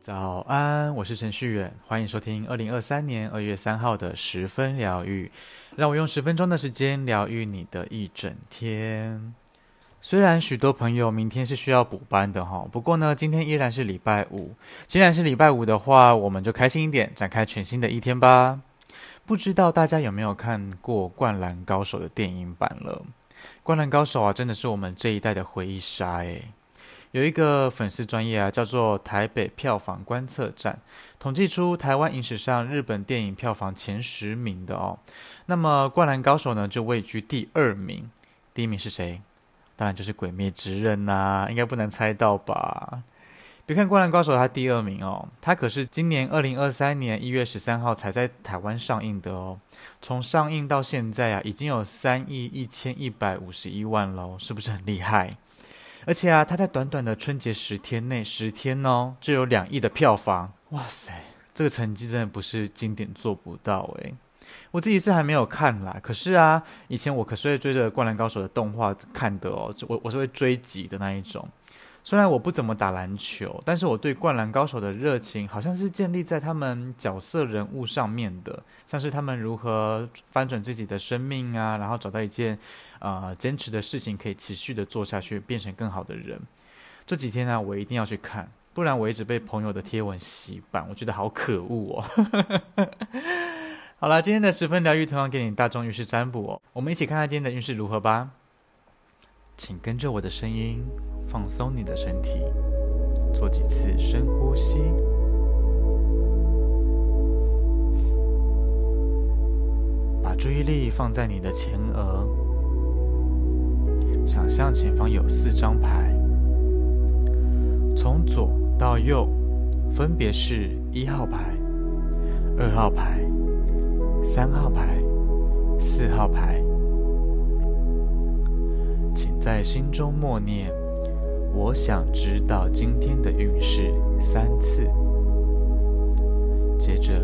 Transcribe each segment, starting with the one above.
早安，我是程序员，欢迎收听二零二三年二月三号的十分疗愈。让我用十分钟的时间疗愈你的一整天。虽然许多朋友明天是需要补班的哈，不过呢，今天依然是礼拜五。既然是礼拜五的话，我们就开心一点，展开全新的一天吧。不知道大家有没有看过《灌篮高手》的电影版了？《灌篮高手》啊，真的是我们这一代的回忆杀诶。有一个粉丝专业啊，叫做台北票房观测站，统计出台湾影史上日本电影票房前十名的哦。那么《灌篮高手》呢，就位居第二名，第一名是谁？当然就是《鬼灭之刃》呐，应该不难猜到吧？别看《灌篮高手》它第二名哦，它可是今年二零二三年一月十三号才在台湾上映的哦。从上映到现在啊，已经有三亿一千一百五十一万喽，是不是很厉害？而且啊，它在短短的春节十天内，十天哦，就有两亿的票房，哇塞，这个成绩真的不是经典做不到诶。我自己是还没有看啦，可是啊，以前我可是会追着《灌篮高手》的动画看的哦，我我是会追集的那一种。虽然我不怎么打篮球，但是我对《灌篮高手》的热情好像是建立在他们角色人物上面的，像是他们如何翻转自己的生命啊，然后找到一件呃坚持的事情可以持续的做下去，变成更好的人。这几天呢、我一定要去看，不然我一直被朋友的贴文洗版，我觉得好可恶哦。好了，今天的十分疗愈同样给你大众运势占卜哦。我们一起看看今天的运势如何吧。请跟着我的声音，放松你的身体，做几次深呼吸，把注意力放在你的前额，想象前方有四张牌，从左到右，分别是一号牌、二号牌。三号牌，四号牌，在心中默念“我想知道今天的运势”三次。接着，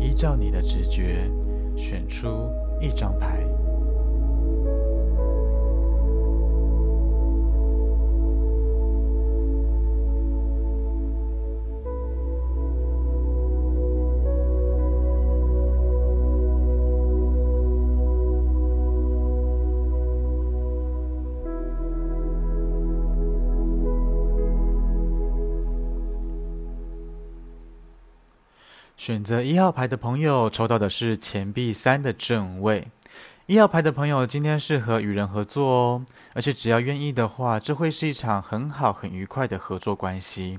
依照你的直觉，选出一张牌。选择一号牌的朋友抽到的是钱币三的正位。一号牌的朋友今天适合与人合作哦，而且只要愿意的话，这会是一场很好、很愉快的合作关系。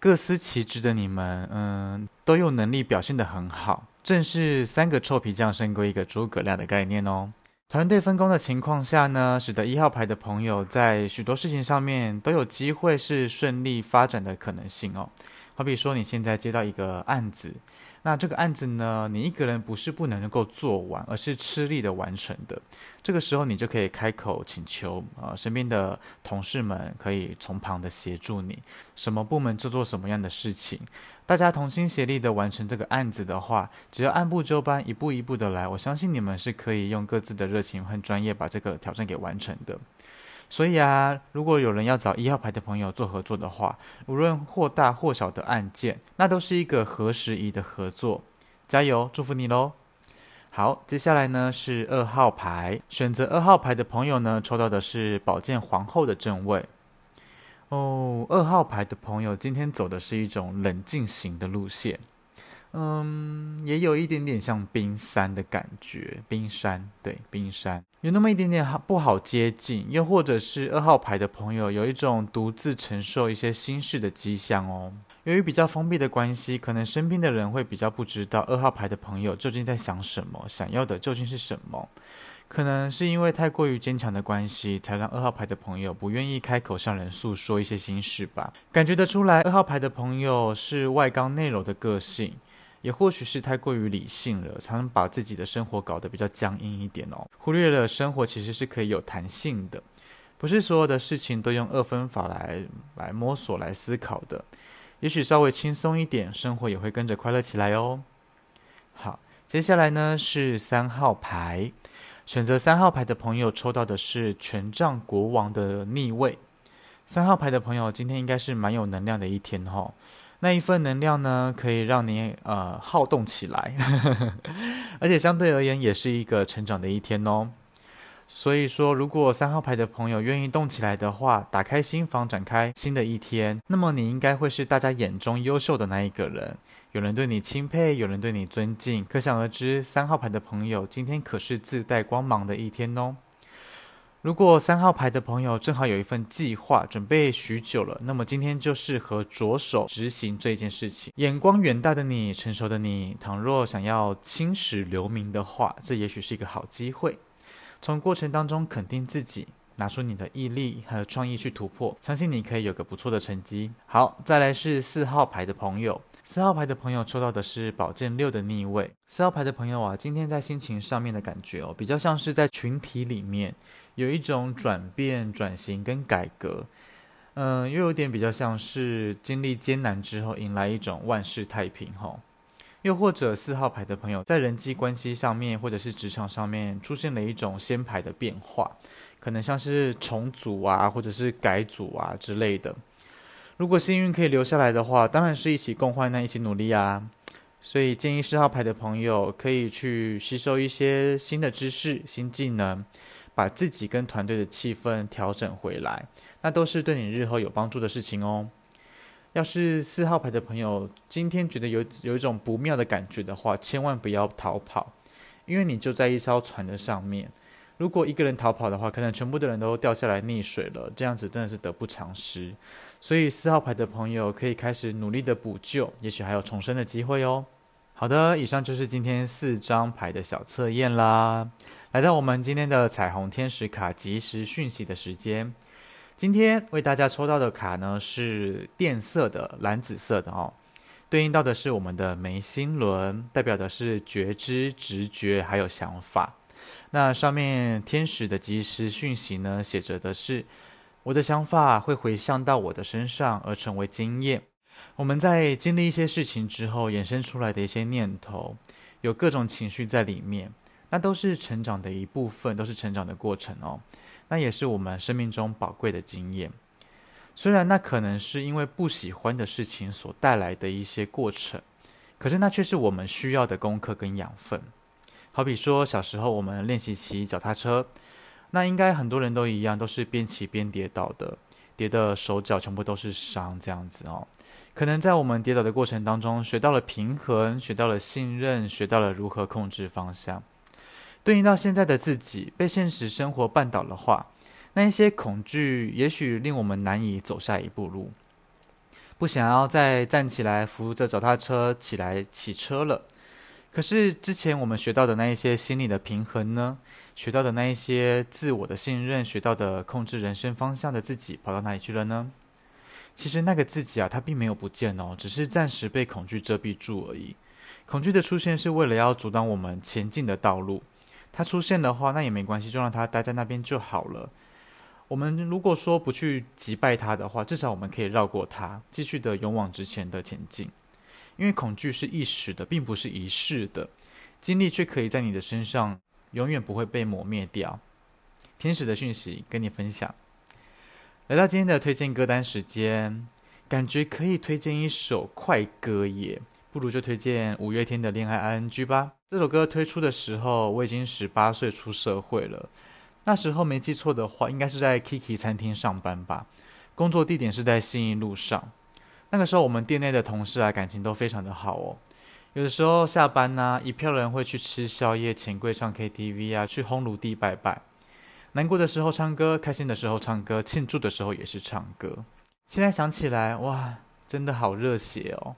各司其职的你们，嗯，都有能力表现得很好，正是三个臭皮匠胜过一个诸葛亮的概念哦。团队分工的情况下呢，使得一号牌的朋友在许多事情上面都有机会是顺利发展的可能性哦。好比说，你现在接到一个案子，那这个案子呢，你一个人不是不能够做完，而是吃力的完成的。这个时候，你就可以开口请求啊、身边的同事们可以从旁的协助你，什么部门就做什么样的事情，大家同心协力的完成这个案子的话，只要按部就班，一步一步的来，我相信你们是可以用各自的热情和专业把这个挑战给完成的。所以啊，如果有人要找一号牌的朋友做合作的话，无论或大或小的案件，那都是一个合时宜的合作。加油，祝福你喽！好，接下来呢是二号牌，选择二号牌的朋友呢，抽到的是宝剑皇后的正位。哦，二号牌的朋友今天走的是一种冷静型的路线。嗯，也有一点点像冰山的感觉，冰山，对，冰山有那么一点点不好接近，又或者是二号牌的朋友有一种独自承受一些心事的迹象哦。由于比较封闭的关系，可能身边的人会比较不知道二号牌的朋友究竟在想什么，想要的究竟是什么。可能是因为太过于坚强的关系，才让二号牌的朋友不愿意开口向人诉说一些心事吧。感觉得出来，二号牌的朋友是外刚内柔的个性。也或许是太过于理性了，才能把自己的生活搞得比较僵硬一点哦，忽略了生活其实是可以有弹性的，不是所有的事情都用二分法来来摸索来思考的。也许稍微轻松一点，生活也会跟着快乐起来哦。好，接下来呢是三号牌，选择三号牌的朋友抽到的是权杖国王的逆位。三号牌的朋友今天应该是蛮有能量的一天哈。那一份能量呢，可以让你呃好动起来，而且相对而言也是一个成长的一天哦。所以说，如果三号牌的朋友愿意动起来的话，打开心房，展开新的一天，那么你应该会是大家眼中优秀的那一个人。有人对你钦佩，有人对你尊敬，可想而知，三号牌的朋友今天可是自带光芒的一天哦。如果三号牌的朋友正好有一份计划，准备许久了，那么今天就适合着手执行这件事情。眼光远大的你，成熟的你，倘若想要青史留名的话，这也许是一个好机会。从过程当中肯定自己，拿出你的毅力还有创意去突破，相信你可以有个不错的成绩。好，再来是四号牌的朋友，四号牌的朋友抽到的是宝剑六的逆位。四号牌的朋友啊，今天在心情上面的感觉哦，比较像是在群体里面。有一种转变、转型跟改革，嗯、又有点比较像是经历艰难之后迎来一种万事太平吼。又或者四号牌的朋友在人际关系上面或者是职场上面出现了一种先排的变化，可能像是重组啊，或者是改组啊之类的。如果幸运可以留下来的话，当然是一起共患难、一起努力啊。所以建议四号牌的朋友可以去吸收一些新的知识、新技能。把自己跟团队的气氛调整回来，那都是对你日后有帮助的事情哦。要是四号牌的朋友今天觉得有有一种不妙的感觉的话，千万不要逃跑，因为你就在一艘船的上面。如果一个人逃跑的话，可能全部的人都掉下来溺水了，这样子真的是得不偿失。所以四号牌的朋友可以开始努力的补救，也许还有重生的机会哦。好的，以上就是今天四张牌的小测验啦。来到我们今天的彩虹天使卡即时讯息的时间，今天为大家抽到的卡呢是变色的蓝紫色的哦，对应到的是我们的眉心轮，代表的是觉知、直觉还有想法。那上面天使的即时讯息呢，写着的是我的想法会回向到我的身上而成为经验。我们在经历一些事情之后衍生出来的一些念头，有各种情绪在里面。那都是成长的一部分，都是成长的过程哦。那也是我们生命中宝贵的经验。虽然那可能是因为不喜欢的事情所带来的一些过程，可是那却是我们需要的功课跟养分。好比说，小时候我们练习骑脚踏车，那应该很多人都一样，都是边骑边跌倒的，跌的手脚全部都是伤这样子哦。可能在我们跌倒的过程当中，学到了平衡，学到了信任，学到了如何控制方向。对应到现在的自己被现实生活绊倒的话，那一些恐惧也许令我们难以走下一步路，不想要再站起来扶着脚踏车起来骑车了。可是之前我们学到的那一些心理的平衡呢？学到的那一些自我的信任，学到的控制人生方向的自己跑到哪里去了呢？其实那个自己啊，它并没有不见哦，只是暂时被恐惧遮蔽住而已。恐惧的出现是为了要阻挡我们前进的道路。他出现的话，那也没关系，就让他待在那边就好了。我们如果说不去击败他的话，至少我们可以绕过他，继续的勇往直前的前进。因为恐惧是一时的，并不是一世的，经历却可以在你的身上永远不会被磨灭掉。天使的讯息跟你分享。来到今天的推荐歌单时间，感觉可以推荐一首快歌耶。不如就推荐五月天的《恋爱 ING》吧。这首歌推出的时候，我已经十八岁出社会了。那时候没记错的话，应该是在 Kiki 餐厅上班吧。工作地点是在信义路上。那个时候我们店内的同事啊，感情都非常的好哦。有的时候下班呢、一票人会去吃宵夜、钱柜唱 KTV 啊，去烘炉地拜拜。难过的时候唱歌，开心的时候唱歌，庆祝的时候也是唱歌。现在想起来，哇，真的好热血哦。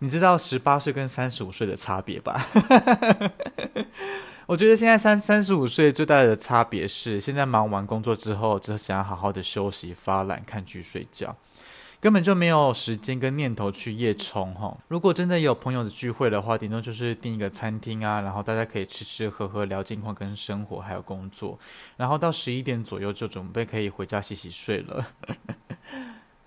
你知道十八岁跟三十五岁的差别吧？我觉得现在三三十五岁最大的差别是，现在忙完工作之后，只想好好的休息、发懒、看剧、睡觉，根本就没有时间跟念头去夜冲哈。如果真的有朋友的聚会的话，顶多就是订一个餐厅啊，然后大家可以吃吃喝喝、聊近况跟生活还有工作，然后到十一点左右就准备可以回家洗洗睡了。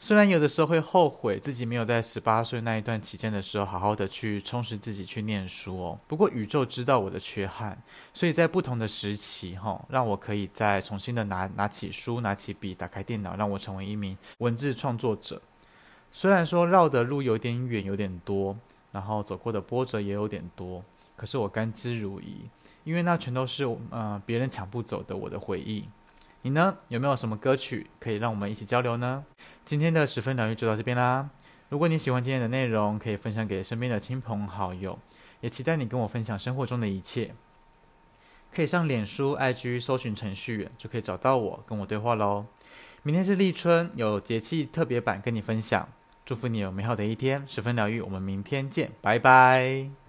虽然有的时候会后悔自己没有在十八岁那一段期间的时候好好的去充实自己去念书哦，不过宇宙知道我的缺憾，所以在不同的时期哈，让我可以再重新的拿拿起书、拿起笔、打开电脑，让我成为一名文字创作者。虽然说绕的路有点远、有点多，然后走过的波折也有点多，可是我甘之如饴，因为那全都是呃别人抢不走的我的回忆。你呢？有没有什么歌曲可以让我们一起交流呢？今天的十分疗愈就到这边啦。如果你喜欢今天的内容，可以分享给身边的亲朋好友，也期待你跟我分享生活中的一切。可以上脸书、IG 搜寻程序员，就可以找到我，跟我对话喽。明天是立春，有节气特别版跟你分享。祝福你有美好的一天，十分疗愈。我们明天见，拜拜。